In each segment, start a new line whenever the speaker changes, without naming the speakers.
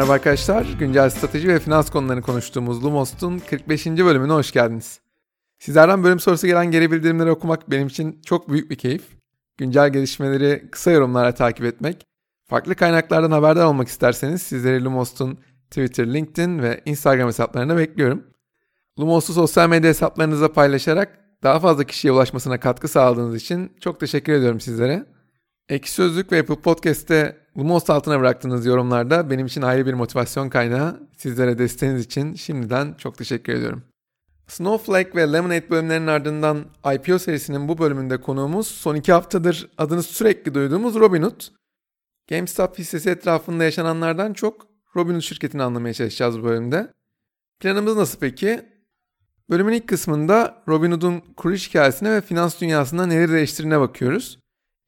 Merhaba arkadaşlar. Güncel strateji ve finans konularını konuştuğumuz Lumos'un 45. bölümüne hoş geldiniz. Sizlerden bölüm sorusu gelen geri bildirimleri okumak benim için çok büyük bir keyif. Güncel gelişmeleri kısa yorumlarla takip etmek, farklı kaynaklardan haberdar olmak isterseniz sizleri Lumos'un Twitter, LinkedIn ve Instagram hesaplarına bekliyorum. Lumos'u sosyal medya hesaplarınıza paylaşarak daha fazla kişiye ulaşmasına katkı sağladığınız için çok teşekkür ediyorum sizlere. Ek Sözlük ve Apple Podcast'te Lumos altına bıraktığınız yorumlarda benim için ayrı bir motivasyon kaynağı. Sizlere desteğiniz için şimdiden çok teşekkür ediyorum. Snowflake ve Lemonade bölümlerinin ardından IPO serisinin bu bölümünde konuğumuz son iki haftadır adını sürekli duyduğumuz Robinhood. GameStop hissesi etrafında yaşananlardan çok Robinhood şirketini anlamaya çalışacağız bu bölümde. Planımız nasıl peki? Bölümün ilk kısmında Robinhood'un kuruluş hikayesine ve finans dünyasında neleri değiştirdiğine bakıyoruz.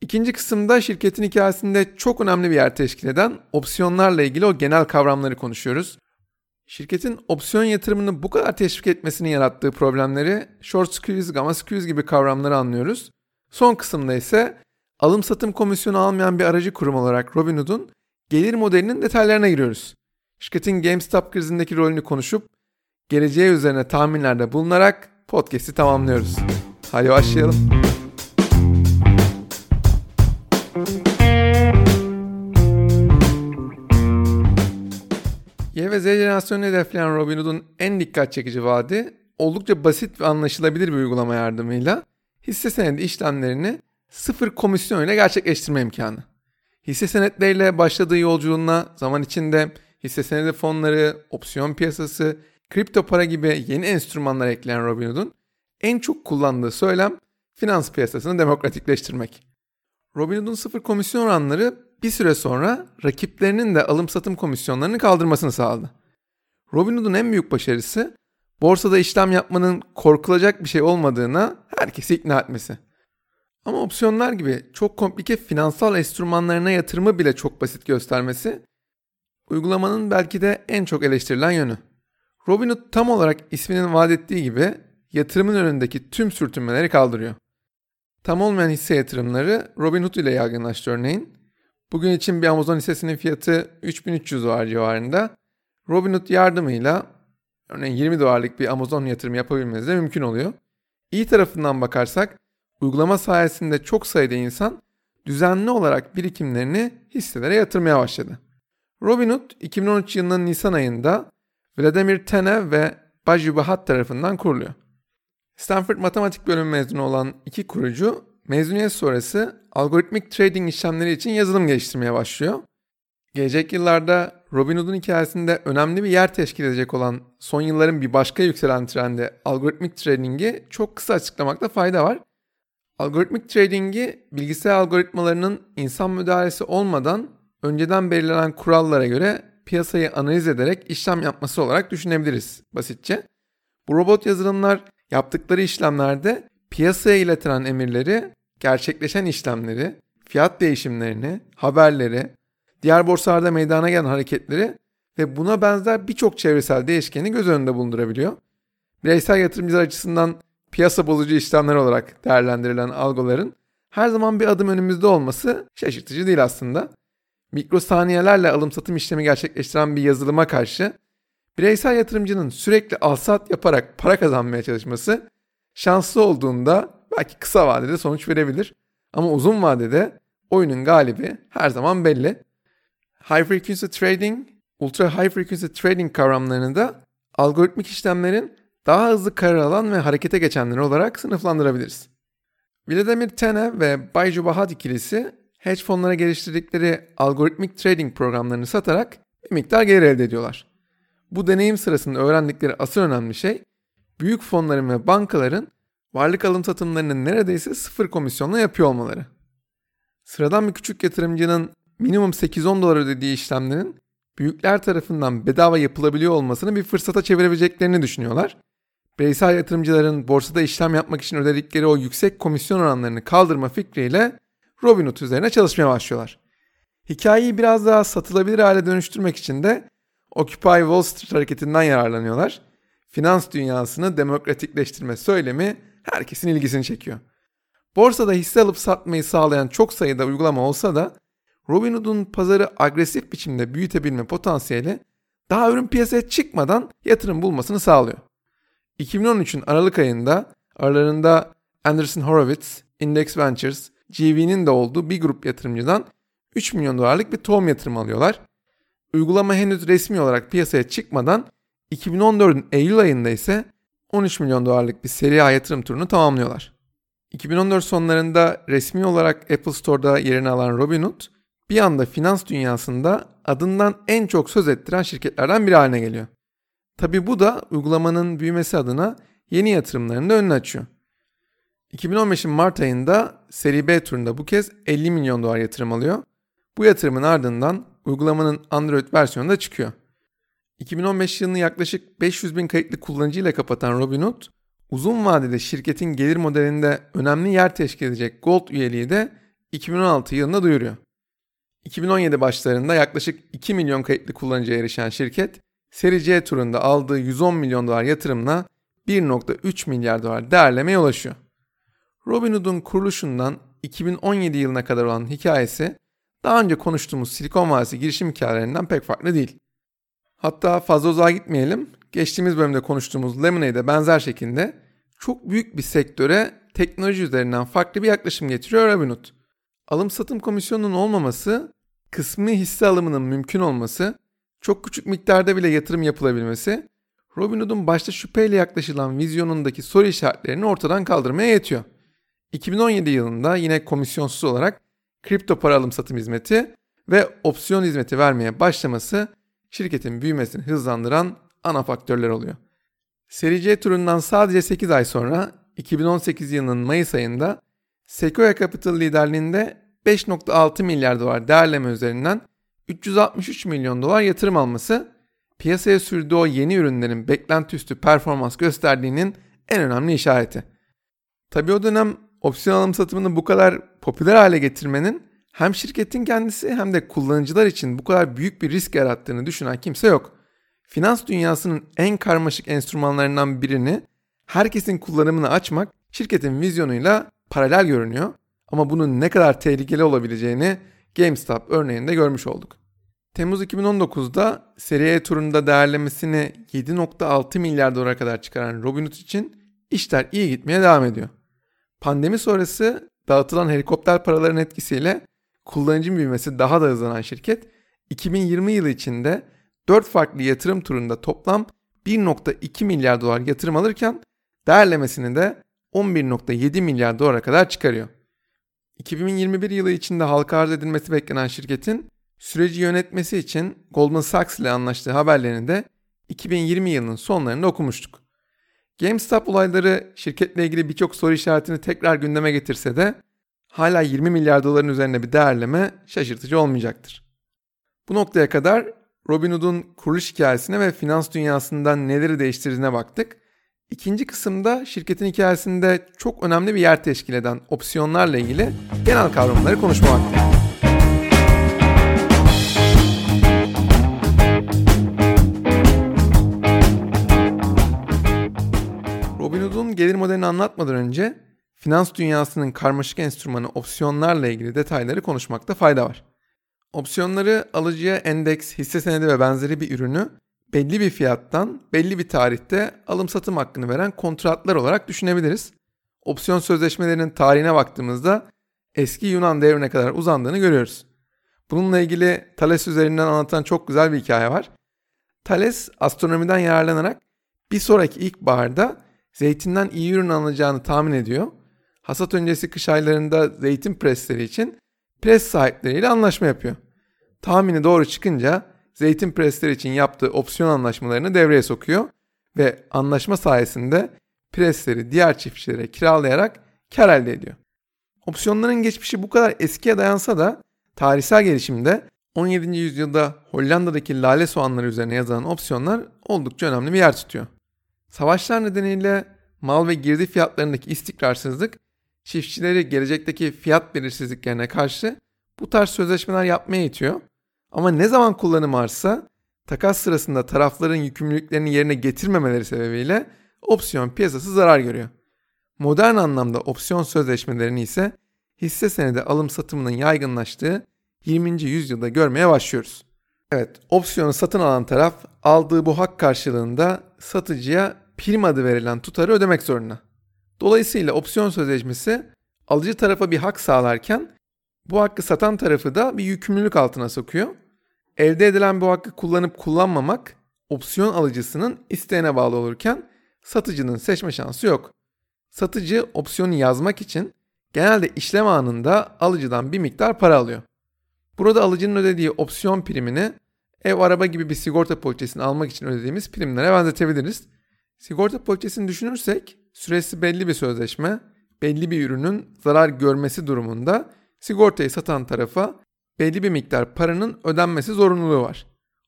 İkinci kısımda şirketin hikayesinde çok önemli bir yer teşkil eden opsiyonlarla ilgili o genel kavramları konuşuyoruz. Şirketin opsiyon yatırımını bu kadar teşvik etmesinin yarattığı problemleri, short squeeze, gamma squeeze gibi kavramları anlıyoruz. Son kısımda ise alım satım komisyonu almayan bir aracı kurum olarak Robinhood'un gelir modelinin detaylarına giriyoruz. Şirketin GameStop krizindeki rolünü konuşup geleceğe üzerine tahminlerde bulunarak podcast'i tamamlıyoruz. Hadi başlayalım. Ve Z jenerasyonunu hedefleyen Robinhood'un en dikkat çekici vaadi oldukça basit ve anlaşılabilir bir uygulama yardımıyla hisse senedi işlemlerini sıfır komisyon ile gerçekleştirme imkanı. Hisse senetleriyle başladığı yolculuğuna zaman içinde hisse senedi fonları, opsiyon piyasası, kripto para gibi yeni enstrümanlar ekleyen Robinhood'un en çok kullandığı söylem finans piyasasını demokratikleştirmek. Robinhood'un sıfır komisyon oranları bir süre sonra rakiplerinin de alım satım komisyonlarını kaldırmasını sağladı. Robinhood'un en büyük başarısı borsada işlem yapmanın korkulacak bir şey olmadığına herkesi ikna etmesi. Ama opsiyonlar gibi çok komplike finansal enstrümanlarına yatırımı bile çok basit göstermesi uygulamanın belki de en çok eleştirilen yönü. Robinhood tam olarak isminin vaat ettiği gibi yatırımın önündeki tüm sürtünmeleri kaldırıyor. Tam olmayan hisse yatırımları Robinhood ile yaygınlaştı örneğin. Bugün için bir Amazon hissesinin fiyatı 3300 dolar civarında. Robinhood yardımıyla örneğin 20 dolarlık bir Amazon yatırım yapabilmeniz de mümkün oluyor. İyi tarafından bakarsak uygulama sayesinde çok sayıda insan düzenli olarak birikimlerini hisselere yatırmaya başladı. Robinhood 2013 yılının Nisan ayında Vladimir Tenev ve Baju Bahat tarafından kuruluyor. Stanford Matematik Bölümü mezunu olan iki kurucu mezuniyet sonrası algoritmik trading işlemleri için yazılım geliştirmeye başlıyor. Gelecek yıllarda Robinhood'un hikayesinde önemli bir yer teşkil edecek olan son yılların bir başka yükselen trendi algoritmik trading'i çok kısa açıklamakta fayda var. Algoritmik trading'i bilgisayar algoritmalarının insan müdahalesi olmadan önceden belirlenen kurallara göre piyasayı analiz ederek işlem yapması olarak düşünebiliriz basitçe. Bu robot yazılımlar yaptıkları işlemlerde piyasaya iletilen emirleri, gerçekleşen işlemleri, fiyat değişimlerini, haberleri, diğer borsalarda meydana gelen hareketleri ve buna benzer birçok çevresel değişkeni göz önünde bulundurabiliyor. Bireysel yatırımcılar açısından piyasa bozucu işlemler olarak değerlendirilen algoların her zaman bir adım önümüzde olması şaşırtıcı değil aslında. Mikrosaniyelerle alım satım işlemi gerçekleştiren bir yazılıma karşı bireysel yatırımcının sürekli alsat yaparak para kazanmaya çalışması şanslı olduğunda belki kısa vadede sonuç verebilir. Ama uzun vadede oyunun galibi her zaman belli. High frequency trading, ultra high frequency trading kavramlarını da algoritmik işlemlerin daha hızlı karar alan ve harekete geçenler olarak sınıflandırabiliriz. Vladimir Tenev ve Bayju Bahad ikilisi hedge fonlara geliştirdikleri algoritmik trading programlarını satarak bir miktar gelir elde ediyorlar. Bu deneyim sırasında öğrendikleri asıl önemli şey büyük fonların ve bankaların varlık alım satımlarını neredeyse sıfır komisyonla yapıyor olmaları. Sıradan bir küçük yatırımcının minimum 8-10 dolar ödediği işlemlerin büyükler tarafından bedava yapılabiliyor olmasını bir fırsata çevirebileceklerini düşünüyorlar. Bireysel yatırımcıların borsada işlem yapmak için ödedikleri o yüksek komisyon oranlarını kaldırma fikriyle Robinhood üzerine çalışmaya başlıyorlar. Hikayeyi biraz daha satılabilir hale dönüştürmek için de Occupy Wall Street hareketinden yararlanıyorlar finans dünyasını demokratikleştirme söylemi herkesin ilgisini çekiyor. Borsada hisse alıp satmayı sağlayan çok sayıda uygulama olsa da Robinhood'un pazarı agresif biçimde büyütebilme potansiyeli daha ürün piyasaya çıkmadan yatırım bulmasını sağlıyor. 2013'ün Aralık ayında aralarında Anderson Horowitz, Index Ventures, GV'nin de olduğu bir grup yatırımcıdan 3 milyon dolarlık bir tohum yatırım alıyorlar. Uygulama henüz resmi olarak piyasaya çıkmadan 2014'ün Eylül ayında ise 13 milyon dolarlık bir seri A yatırım turunu tamamlıyorlar. 2014 sonlarında resmi olarak Apple Store'da yerini alan Robinhood, bir anda finans dünyasında adından en çok söz ettiren şirketlerden biri haline geliyor. Tabi bu da uygulamanın büyümesi adına yeni yatırımların da önünü açıyor. 2015'in Mart ayında seri B turunda bu kez 50 milyon dolar yatırım alıyor. Bu yatırımın ardından uygulamanın Android versiyonu da çıkıyor. 2015 yılını yaklaşık 500 bin kayıtlı kullanıcıyla kapatan Robinhood, uzun vadede şirketin gelir modelinde önemli yer teşkil edecek Gold üyeliği de 2016 yılında duyuruyor. 2017 başlarında yaklaşık 2 milyon kayıtlı kullanıcıya erişen şirket, Seri C turunda aldığı 110 milyon dolar yatırımla 1.3 milyar dolar değerlemeye ulaşıyor. Robinhood'un kuruluşundan 2017 yılına kadar olan hikayesi daha önce konuştuğumuz Silikon Vadisi girişim hikayelerinden pek farklı değil. Hatta fazla uzağa gitmeyelim. Geçtiğimiz bölümde konuştuğumuz Lemonade'e benzer şekilde çok büyük bir sektöre teknoloji üzerinden farklı bir yaklaşım getiriyor Robinhood. Alım satım komisyonunun olmaması, kısmi hisse alımının mümkün olması, çok küçük miktarda bile yatırım yapılabilmesi, Robinhood'un başta şüpheyle yaklaşılan vizyonundaki soru işaretlerini ortadan kaldırmaya yetiyor. 2017 yılında yine komisyonsuz olarak kripto para alım satım hizmeti ve opsiyon hizmeti vermeye başlaması şirketin büyümesini hızlandıran ana faktörler oluyor. Seri C turundan sadece 8 ay sonra 2018 yılının Mayıs ayında Sequoia Capital liderliğinde 5.6 milyar dolar değerleme üzerinden 363 milyon dolar yatırım alması piyasaya sürdüğü o yeni ürünlerin beklenti üstü performans gösterdiğinin en önemli işareti. Tabi o dönem opsiyon alım satımını bu kadar popüler hale getirmenin hem şirketin kendisi hem de kullanıcılar için bu kadar büyük bir risk yarattığını düşünen kimse yok. Finans dünyasının en karmaşık enstrümanlarından birini herkesin kullanımını açmak şirketin vizyonuyla paralel görünüyor. Ama bunun ne kadar tehlikeli olabileceğini GameStop örneğinde görmüş olduk. Temmuz 2019'da seri E turunda değerlemesini 7.6 milyar dolara kadar çıkaran Robinhood için işler iyi gitmeye devam ediyor. Pandemi sonrası dağıtılan helikopter paraların etkisiyle kullanıcı büyümesi daha da hızlanan şirket 2020 yılı içinde 4 farklı yatırım turunda toplam 1.2 milyar dolar yatırım alırken değerlemesini de 11.7 milyar dolara kadar çıkarıyor. 2021 yılı içinde halka arz edilmesi beklenen şirketin süreci yönetmesi için Goldman Sachs ile anlaştığı haberlerini de 2020 yılının sonlarında okumuştuk. GameStop olayları şirketle ilgili birçok soru işaretini tekrar gündeme getirse de hala 20 milyar doların üzerinde bir değerleme şaşırtıcı olmayacaktır. Bu noktaya kadar Robinhood'un kuruluş hikayesine ve finans dünyasından neleri değiştirdiğine baktık. İkinci kısımda şirketin hikayesinde çok önemli bir yer teşkil eden opsiyonlarla ilgili genel kavramları konuşmaktayız. Robinhood'un gelir modelini anlatmadan önce finans dünyasının karmaşık enstrümanı opsiyonlarla ilgili detayları konuşmakta fayda var. Opsiyonları alıcıya endeks, hisse senedi ve benzeri bir ürünü belli bir fiyattan belli bir tarihte alım satım hakkını veren kontratlar olarak düşünebiliriz. Opsiyon sözleşmelerinin tarihine baktığımızda eski Yunan devrine kadar uzandığını görüyoruz. Bununla ilgili Thales üzerinden anlatan çok güzel bir hikaye var. Thales astronomiden yararlanarak bir sonraki ilkbaharda zeytinden iyi ürün alınacağını tahmin ediyor. Hasat öncesi kış aylarında zeytin presleri için pres sahipleriyle anlaşma yapıyor. Tahmini doğru çıkınca zeytin presleri için yaptığı opsiyon anlaşmalarını devreye sokuyor ve anlaşma sayesinde presleri diğer çiftçilere kiralayarak kar elde ediyor. Opsiyonların geçmişi bu kadar eskiye dayansa da tarihsel gelişimde 17. yüzyılda Hollanda'daki lale soğanları üzerine yazılan opsiyonlar oldukça önemli bir yer tutuyor. Savaşlar nedeniyle mal ve girdi fiyatlarındaki istikrarsızlık çiftçileri gelecekteki fiyat belirsizliklerine karşı bu tarz sözleşmeler yapmaya itiyor. Ama ne zaman kullanım artsa takas sırasında tarafların yükümlülüklerini yerine getirmemeleri sebebiyle opsiyon piyasası zarar görüyor. Modern anlamda opsiyon sözleşmelerini ise hisse senedi alım satımının yaygınlaştığı 20. yüzyılda görmeye başlıyoruz. Evet, opsiyonu satın alan taraf aldığı bu hak karşılığında satıcıya prim adı verilen tutarı ödemek zorunda. Dolayısıyla opsiyon sözleşmesi alıcı tarafa bir hak sağlarken bu hakkı satan tarafı da bir yükümlülük altına sokuyor. Elde edilen bu hakkı kullanıp kullanmamak opsiyon alıcısının isteğine bağlı olurken satıcının seçme şansı yok. Satıcı opsiyonu yazmak için genelde işlem anında alıcıdan bir miktar para alıyor. Burada alıcının ödediği opsiyon primini ev araba gibi bir sigorta poliçesini almak için ödediğimiz primlere benzetebiliriz. Sigorta poliçesini düşünürsek süresi belli bir sözleşme, belli bir ürünün zarar görmesi durumunda sigortayı satan tarafa belli bir miktar paranın ödenmesi zorunluluğu var.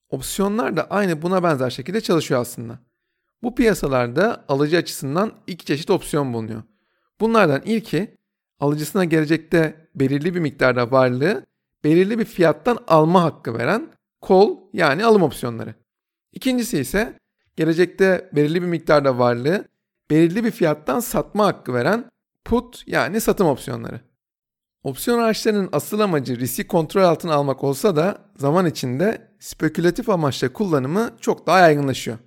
Opsiyonlar da aynı buna benzer şekilde çalışıyor aslında. Bu piyasalarda alıcı açısından iki çeşit opsiyon bulunuyor. Bunlardan ilki alıcısına gelecekte belirli bir miktarda varlığı belirli bir fiyattan alma hakkı veren call yani alım opsiyonları. İkincisi ise gelecekte belirli bir miktarda varlığı belirli bir fiyattan satma hakkı veren put yani satım opsiyonları. Opsiyon araçlarının asıl amacı riski kontrol altına almak olsa da zaman içinde spekülatif amaçla kullanımı çok daha yaygınlaşıyor.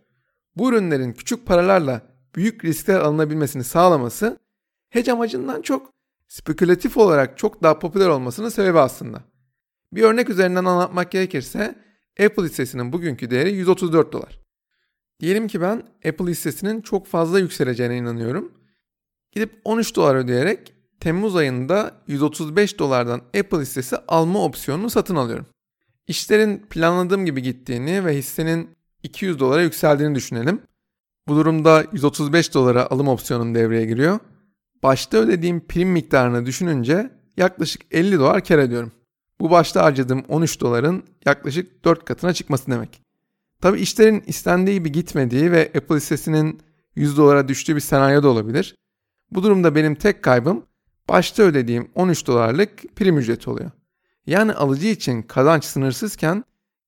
Bu ürünlerin küçük paralarla büyük riskler alınabilmesini sağlaması hedge amacından çok spekülatif olarak çok daha popüler olmasının sebebi aslında. Bir örnek üzerinden anlatmak gerekirse Apple hissesinin bugünkü değeri 134 dolar. Diyelim ki ben Apple hissesinin çok fazla yükseleceğine inanıyorum. Gidip 13 dolar ödeyerek Temmuz ayında 135 dolardan Apple hissesi alma opsiyonunu satın alıyorum. İşlerin planladığım gibi gittiğini ve hissenin 200 dolara yükseldiğini düşünelim. Bu durumda 135 dolara alım opsiyonum devreye giriyor. Başta ödediğim prim miktarını düşününce yaklaşık 50 dolar kar ediyorum. Bu başta harcadığım 13 doların yaklaşık 4 katına çıkması demek. Tabi işlerin istendiği gibi gitmediği ve Apple hissesinin 100 dolara düştüğü bir senaryo da olabilir. Bu durumda benim tek kaybım başta ödediğim 13 dolarlık prim ücreti oluyor. Yani alıcı için kazanç sınırsızken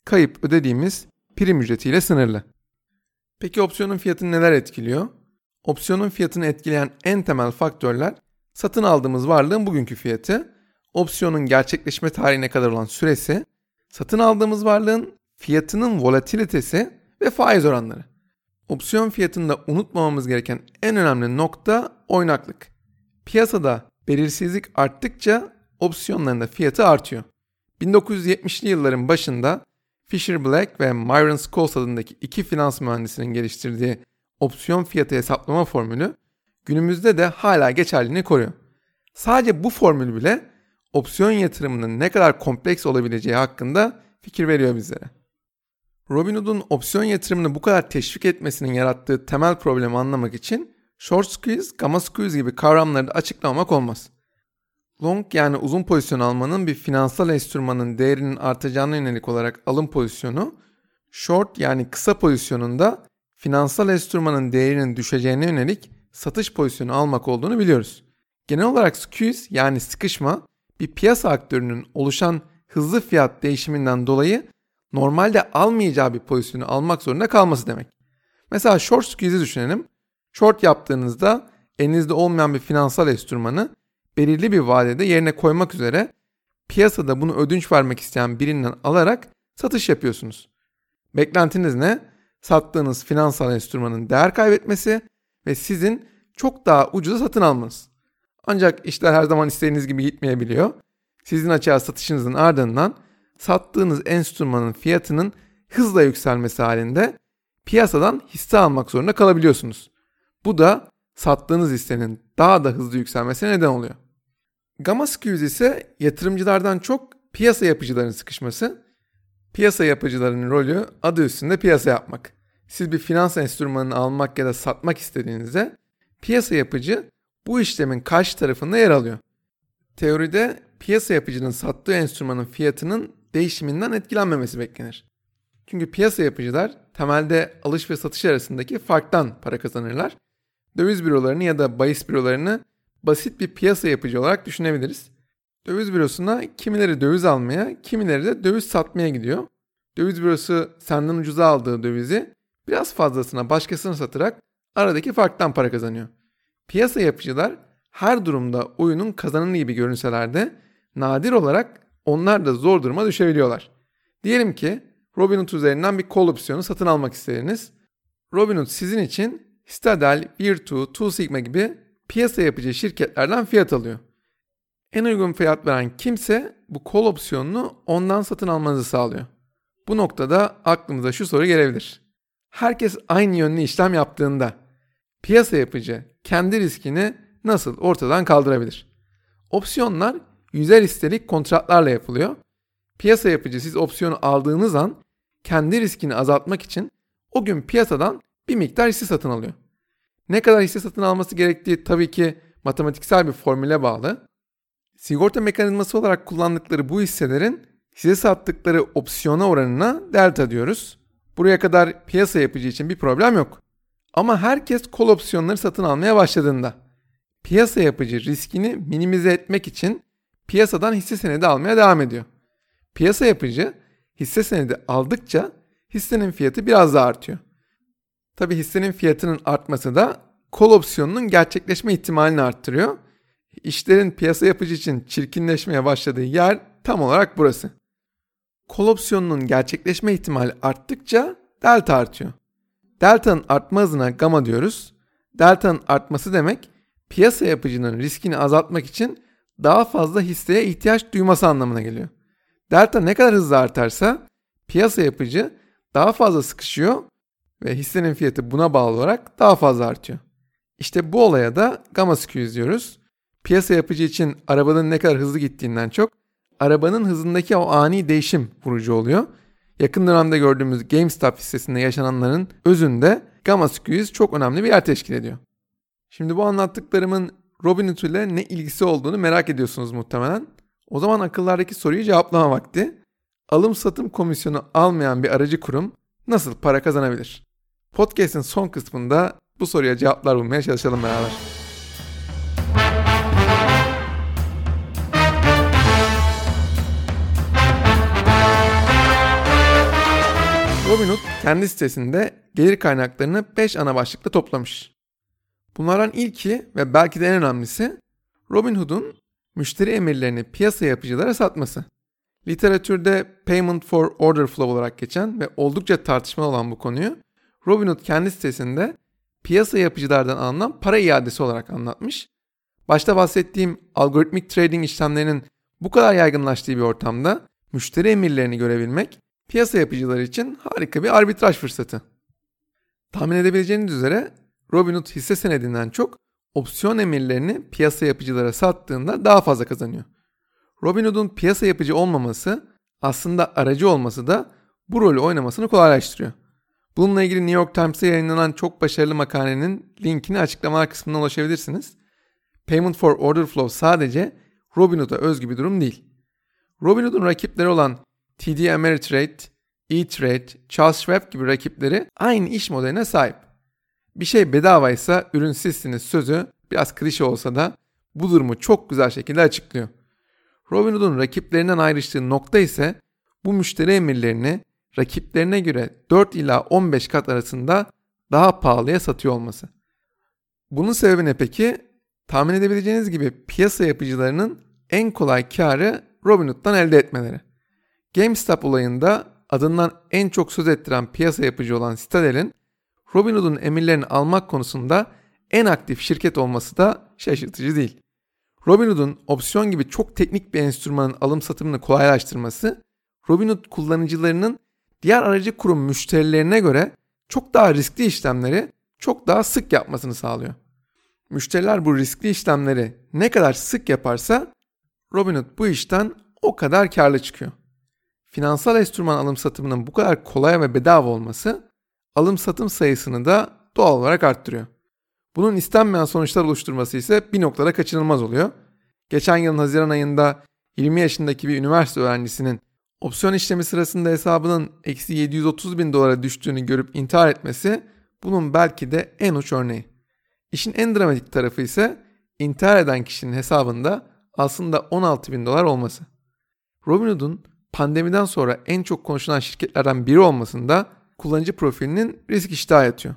kayıp ödediğimiz prim ücretiyle sınırlı. Peki opsiyonun fiyatını neler etkiliyor? Opsiyonun fiyatını etkileyen en temel faktörler satın aldığımız varlığın bugünkü fiyatı, opsiyonun gerçekleşme tarihine kadar olan süresi, satın aldığımız varlığın fiyatının volatilitesi ve faiz oranları. Opsiyon fiyatında unutmamamız gereken en önemli nokta oynaklık. Piyasada belirsizlik arttıkça opsiyonların da fiyatı artıyor. 1970'li yılların başında Fisher Black ve Myron Scholes adındaki iki finans mühendisinin geliştirdiği opsiyon fiyatı hesaplama formülü günümüzde de hala geçerliliğini koruyor. Sadece bu formül bile opsiyon yatırımının ne kadar kompleks olabileceği hakkında fikir veriyor bizlere. Robinhood'un opsiyon yatırımını bu kadar teşvik etmesinin yarattığı temel problemi anlamak için short squeeze, gamma squeeze gibi kavramları da açıklamamak olmaz. Long yani uzun pozisyon almanın bir finansal enstrümanın değerinin artacağına yönelik olarak alım pozisyonu, short yani kısa pozisyonunda finansal enstrümanın değerinin düşeceğine yönelik satış pozisyonu almak olduğunu biliyoruz. Genel olarak squeeze yani sıkışma bir piyasa aktörünün oluşan hızlı fiyat değişiminden dolayı normalde almayacağı bir pozisyonu almak zorunda kalması demek. Mesela short squeeze'i düşünelim. Short yaptığınızda elinizde olmayan bir finansal enstrümanı belirli bir vadede yerine koymak üzere piyasada bunu ödünç vermek isteyen birinden alarak satış yapıyorsunuz. Beklentiniz ne? Sattığınız finansal enstrümanın değer kaybetmesi ve sizin çok daha ucuza satın almanız. Ancak işler her zaman istediğiniz gibi gitmeyebiliyor. Sizin açığa satışınızın ardından sattığınız enstrümanın fiyatının hızla yükselmesi halinde piyasadan hisse almak zorunda kalabiliyorsunuz. Bu da sattığınız hissenin daha da hızlı yükselmesine neden oluyor. Gamma squeeze ise yatırımcılardan çok piyasa yapıcıların sıkışması. Piyasa yapıcılarının rolü adı üstünde piyasa yapmak. Siz bir finans enstrümanını almak ya da satmak istediğinizde piyasa yapıcı bu işlemin karşı tarafında yer alıyor. Teoride piyasa yapıcının sattığı enstrümanın fiyatının değişiminden etkilenmemesi beklenir. Çünkü piyasa yapıcılar temelde alış ve satış arasındaki farktan para kazanırlar. Döviz bürolarını ya da bahis bürolarını basit bir piyasa yapıcı olarak düşünebiliriz. Döviz bürosuna kimileri döviz almaya, kimileri de döviz satmaya gidiyor. Döviz bürosu senden ucuza aldığı dövizi biraz fazlasına başkasına satarak aradaki farktan para kazanıyor. Piyasa yapıcılar her durumda oyunun kazananı gibi görünseler de nadir olarak onlar da zor duruma düşebiliyorlar. Diyelim ki Robinhood üzerinden bir call opsiyonu satın almak istediniz. Robinhood sizin için Citadel, Virtu, Two Sigma gibi piyasa yapıcı şirketlerden fiyat alıyor. En uygun fiyat veren kimse bu call opsiyonunu ondan satın almanızı sağlıyor. Bu noktada aklımıza şu soru gelebilir. Herkes aynı yönlü işlem yaptığında piyasa yapıcı kendi riskini nasıl ortadan kaldırabilir? Opsiyonlar yüzer listelik kontratlarla yapılıyor. Piyasa yapıcı siz opsiyonu aldığınız an kendi riskini azaltmak için o gün piyasadan bir miktar hisse satın alıyor. Ne kadar hisse satın alması gerektiği tabii ki matematiksel bir formüle bağlı. Sigorta mekanizması olarak kullandıkları bu hisselerin size sattıkları opsiyona oranına delta diyoruz. Buraya kadar piyasa yapıcı için bir problem yok. Ama herkes kol opsiyonları satın almaya başladığında piyasa yapıcı riskini minimize etmek için piyasadan hisse senedi almaya devam ediyor. Piyasa yapıcı hisse senedi aldıkça hissenin fiyatı biraz daha artıyor. Tabi hissenin fiyatının artması da kol opsiyonunun gerçekleşme ihtimalini arttırıyor. İşlerin piyasa yapıcı için çirkinleşmeye başladığı yer tam olarak burası. Kol opsiyonunun gerçekleşme ihtimali arttıkça delta artıyor. Delta'nın artma hızına gamma diyoruz. Delta'nın artması demek piyasa yapıcının riskini azaltmak için daha fazla hisseye ihtiyaç duyması anlamına geliyor. Delta ne kadar hızlı artarsa piyasa yapıcı daha fazla sıkışıyor ve hissenin fiyatı buna bağlı olarak daha fazla artıyor. İşte bu olaya da gamma skew diyoruz. Piyasa yapıcı için arabanın ne kadar hızlı gittiğinden çok arabanın hızındaki o ani değişim vurucu oluyor. Yakın dönemde gördüğümüz GameStop hissesinde yaşananların özünde gamma skews çok önemli bir yer teşkil ediyor. Şimdi bu anlattıklarımın Robinhood ile ne ilgisi olduğunu merak ediyorsunuz muhtemelen. O zaman akıllardaki soruyu cevaplama vakti. Alım satım komisyonu almayan bir aracı kurum nasıl para kazanabilir? Podcast'in son kısmında bu soruya cevaplar bulmaya çalışalım beraber. Robinhood kendi sitesinde gelir kaynaklarını 5 ana başlıkta toplamış. Bunlardan ilki ve belki de en önemlisi Robinhood'un müşteri emirlerini piyasa yapıcılara satması. Literatürde payment for order flow olarak geçen ve oldukça tartışmalı olan bu konuyu Robinhood kendi sitesinde piyasa yapıcılardan alınan para iadesi olarak anlatmış. Başta bahsettiğim algoritmik trading işlemlerinin bu kadar yaygınlaştığı bir ortamda müşteri emirlerini görebilmek piyasa yapıcıları için harika bir arbitraj fırsatı. Tahmin edebileceğiniz üzere Robinhood hisse senedinden çok opsiyon emirlerini piyasa yapıcılara sattığında daha fazla kazanıyor. Robinhood'un piyasa yapıcı olmaması aslında aracı olması da bu rolü oynamasını kolaylaştırıyor. Bununla ilgili New York Times'ta yayınlanan çok başarılı makalenin linkini açıklamalar kısmına ulaşabilirsiniz. Payment for Order Flow sadece Robinhood'a özgü bir durum değil. Robinhood'un rakipleri olan TD Ameritrade, E-Trade, Charles Schwab gibi rakipleri aynı iş modeline sahip. Bir şey bedavaysa ürün sizsiniz sözü biraz klişe olsa da bu durumu çok güzel şekilde açıklıyor. Robinhood'un rakiplerinden ayrıştığı nokta ise bu müşteri emirlerini rakiplerine göre 4 ila 15 kat arasında daha pahalıya satıyor olması. Bunun sebebi ne peki? Tahmin edebileceğiniz gibi piyasa yapıcılarının en kolay karı Robinhood'dan elde etmeleri. GameStop olayında adından en çok söz ettiren piyasa yapıcı olan Citadel'in Robinhood'un emirlerini almak konusunda en aktif şirket olması da şaşırtıcı değil. Robinhood'un opsiyon gibi çok teknik bir enstrümanın alım satımını kolaylaştırması, Robinhood kullanıcılarının diğer aracı kurum müşterilerine göre çok daha riskli işlemleri çok daha sık yapmasını sağlıyor. Müşteriler bu riskli işlemleri ne kadar sık yaparsa Robinhood bu işten o kadar karlı çıkıyor. Finansal enstrüman alım satımının bu kadar kolay ve bedava olması alım satım sayısını da doğal olarak arttırıyor. Bunun istenmeyen sonuçlar oluşturması ise bir noktada kaçınılmaz oluyor. Geçen yılın Haziran ayında 20 yaşındaki bir üniversite öğrencisinin opsiyon işlemi sırasında hesabının eksi 730 bin dolara düştüğünü görüp intihar etmesi bunun belki de en uç örneği. İşin en dramatik tarafı ise intihar eden kişinin hesabında aslında 16 bin dolar olması. Robinhood'un pandemiden sonra en çok konuşulan şirketlerden biri olmasında kullanıcı profilinin risk iştahı yatıyor.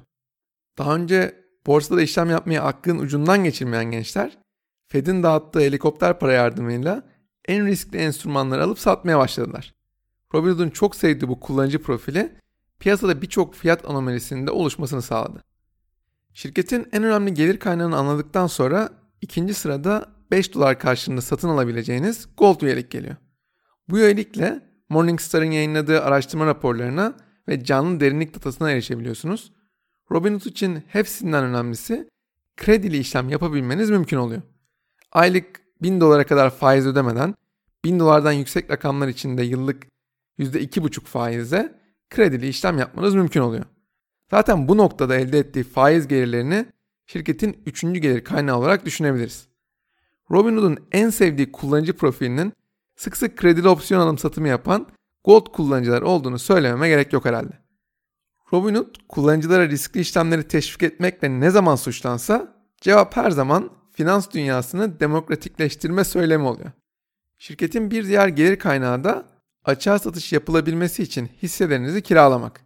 Daha önce borsada işlem yapmayı aklın ucundan geçirmeyen gençler Fed'in dağıttığı helikopter para yardımıyla en riskli enstrümanları alıp satmaya başladılar. Robinhood'un çok sevdiği bu kullanıcı profili piyasada birçok fiyat anomalisinin de oluşmasını sağladı. Şirketin en önemli gelir kaynağını anladıktan sonra ikinci sırada 5 dolar karşılığında satın alabileceğiniz Gold üyelik geliyor. Bu üyelikle Morningstar'ın yayınladığı araştırma raporlarına ve canlı derinlik datasına erişebiliyorsunuz. Robinhood için hepsinden önemlisi kredili işlem yapabilmeniz mümkün oluyor. Aylık 1000 dolara kadar faiz ödemeden 1000 dolardan yüksek rakamlar için de yıllık %2,5 faize kredili işlem yapmanız mümkün oluyor. Zaten bu noktada elde ettiği faiz gelirlerini şirketin üçüncü gelir kaynağı olarak düşünebiliriz. Robinhood'un en sevdiği kullanıcı profilinin sık sık kredili opsiyon alım satımı yapan Gold kullanıcılar olduğunu söylememe gerek yok herhalde. Robinhood kullanıcılara riskli işlemleri teşvik etmekle ne zaman suçlansa cevap her zaman finans dünyasını demokratikleştirme söylemi oluyor. Şirketin bir diğer gelir kaynağı da açığa satış yapılabilmesi için hisselerinizi kiralamak.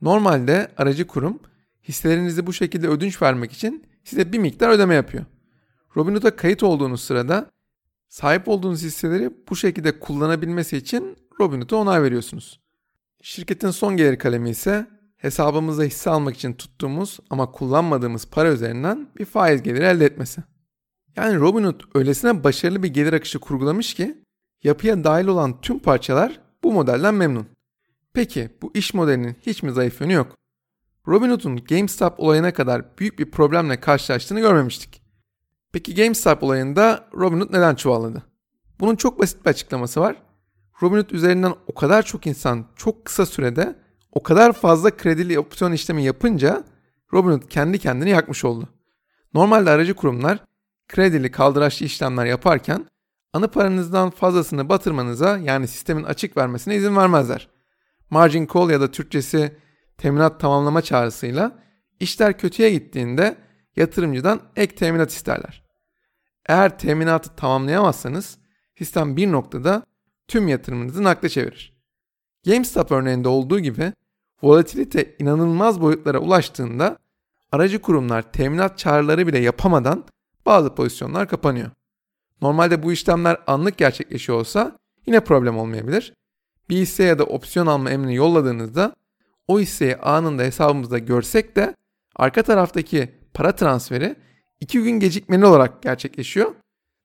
Normalde aracı kurum hisselerinizi bu şekilde ödünç vermek için size bir miktar ödeme yapıyor. Robinhood'a kayıt olduğunuz sırada sahip olduğunuz hisseleri bu şekilde kullanabilmesi için Robinhood'a onay veriyorsunuz. Şirketin son gelir kalemi ise hesabımıza hisse almak için tuttuğumuz ama kullanmadığımız para üzerinden bir faiz geliri elde etmesi. Yani Robinhood öylesine başarılı bir gelir akışı kurgulamış ki yapıya dahil olan tüm parçalar bu modelden memnun. Peki bu iş modelinin hiç mi zayıf yönü yok? Robinhood'un GameStop olayına kadar büyük bir problemle karşılaştığını görmemiştik. Peki GameStop olayında Robinhood neden çuvalladı? Bunun çok basit bir açıklaması var. Robinhood üzerinden o kadar çok insan çok kısa sürede o kadar fazla kredili opsiyon işlemi yapınca Robinhood kendi kendini yakmış oldu. Normalde aracı kurumlar kredili kaldıraçlı işlemler yaparken anı paranızdan fazlasını batırmanıza yani sistemin açık vermesine izin vermezler. Margin call ya da Türkçesi teminat tamamlama çağrısıyla işler kötüye gittiğinde yatırımcıdan ek teminat isterler. Eğer teminatı tamamlayamazsanız sistem bir noktada tüm yatırımınızı nakde çevirir. GameStop örneğinde olduğu gibi volatilite inanılmaz boyutlara ulaştığında aracı kurumlar teminat çağrıları bile yapamadan bazı pozisyonlar kapanıyor. Normalde bu işlemler anlık gerçekleşiyor olsa yine problem olmayabilir. Bir hisse ya da opsiyon alma emrini yolladığınızda o hisseyi anında hesabımızda görsek de arka taraftaki para transferi 2 gün gecikmeli olarak gerçekleşiyor.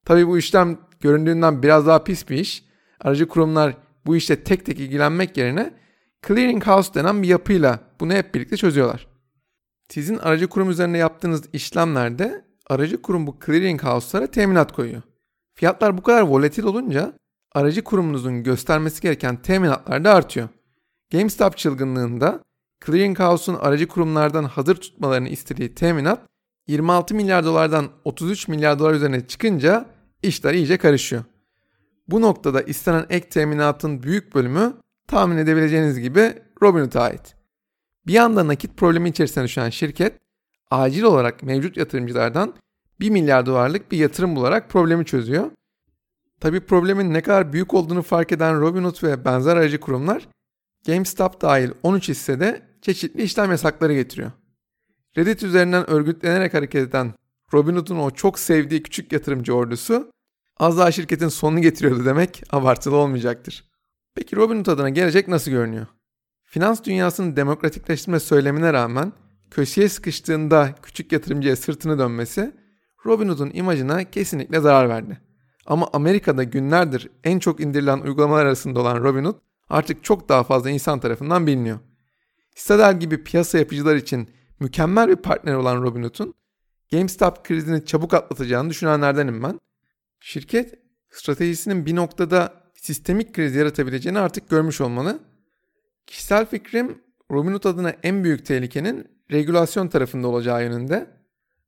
Tabii bu işlem göründüğünden biraz daha pis bir iş. Aracı kurumlar bu işte tek tek ilgilenmek yerine clearing house denen bir yapıyla bunu hep birlikte çözüyorlar. Sizin aracı kurum üzerinde yaptığınız işlemlerde aracı kurum bu clearing house'lara teminat koyuyor. Fiyatlar bu kadar volatil olunca aracı kurumunuzun göstermesi gereken teminatlar da artıyor. GameStop çılgınlığında clearing house'un aracı kurumlardan hazır tutmalarını istediği teminat 26 milyar dolardan 33 milyar dolar üzerine çıkınca işler iyice karışıyor. Bu noktada istenen ek teminatın büyük bölümü tahmin edebileceğiniz gibi Robinhood'a ait. Bir anda nakit problemi içerisine düşen şirket acil olarak mevcut yatırımcılardan 1 milyar dolarlık bir yatırım bularak problemi çözüyor. Tabi problemin ne kadar büyük olduğunu fark eden Robinhood ve benzer aracı kurumlar GameStop dahil 13 hissede çeşitli işlem yasakları getiriyor. Reddit üzerinden örgütlenerek hareket eden Robinhood'un o çok sevdiği küçük yatırımcı ordusu az daha şirketin sonunu getiriyordu demek abartılı olmayacaktır. Peki Robinhood adına gelecek nasıl görünüyor? Finans dünyasının demokratikleştirme söylemine rağmen köşeye sıkıştığında küçük yatırımcıya sırtını dönmesi Robinhood'un imajına kesinlikle zarar verdi. Ama Amerika'da günlerdir en çok indirilen uygulamalar arasında olan Robinhood artık çok daha fazla insan tarafından biliniyor. Citadel gibi piyasa yapıcılar için mükemmel bir partner olan Robinhood'un GameStop krizini çabuk atlatacağını düşünenlerdenim ben. Şirket stratejisinin bir noktada sistemik kriz yaratabileceğini artık görmüş olmalı. Kişisel fikrim Robinhood adına en büyük tehlikenin regülasyon tarafında olacağı yönünde.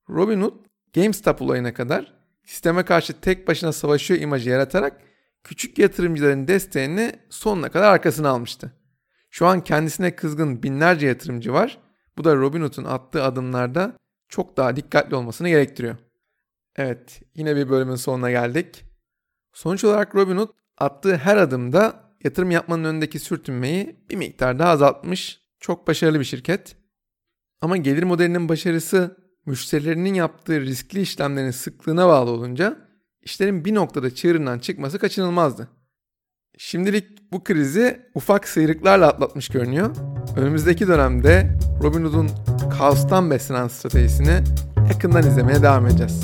Robinhood GameStop olayına kadar sisteme karşı tek başına savaşıyor imajı yaratarak küçük yatırımcıların desteğini sonuna kadar arkasına almıştı. Şu an kendisine kızgın binlerce yatırımcı var. Bu da Robinhood'un attığı adımlarda çok daha dikkatli olmasını gerektiriyor. Evet, yine bir bölümün sonuna geldik. Sonuç olarak Robinhood attığı her adımda yatırım yapmanın önündeki sürtünmeyi bir miktar daha azaltmış. Çok başarılı bir şirket. Ama gelir modelinin başarısı müşterilerinin yaptığı riskli işlemlerin sıklığına bağlı olunca işlerin bir noktada çığırından çıkması kaçınılmazdı. Şimdilik bu krizi ufak sıyrıklarla atlatmış görünüyor. Önümüzdeki dönemde Robinhood'un kaostan beslenen stratejisini yakından izlemeye devam edeceğiz.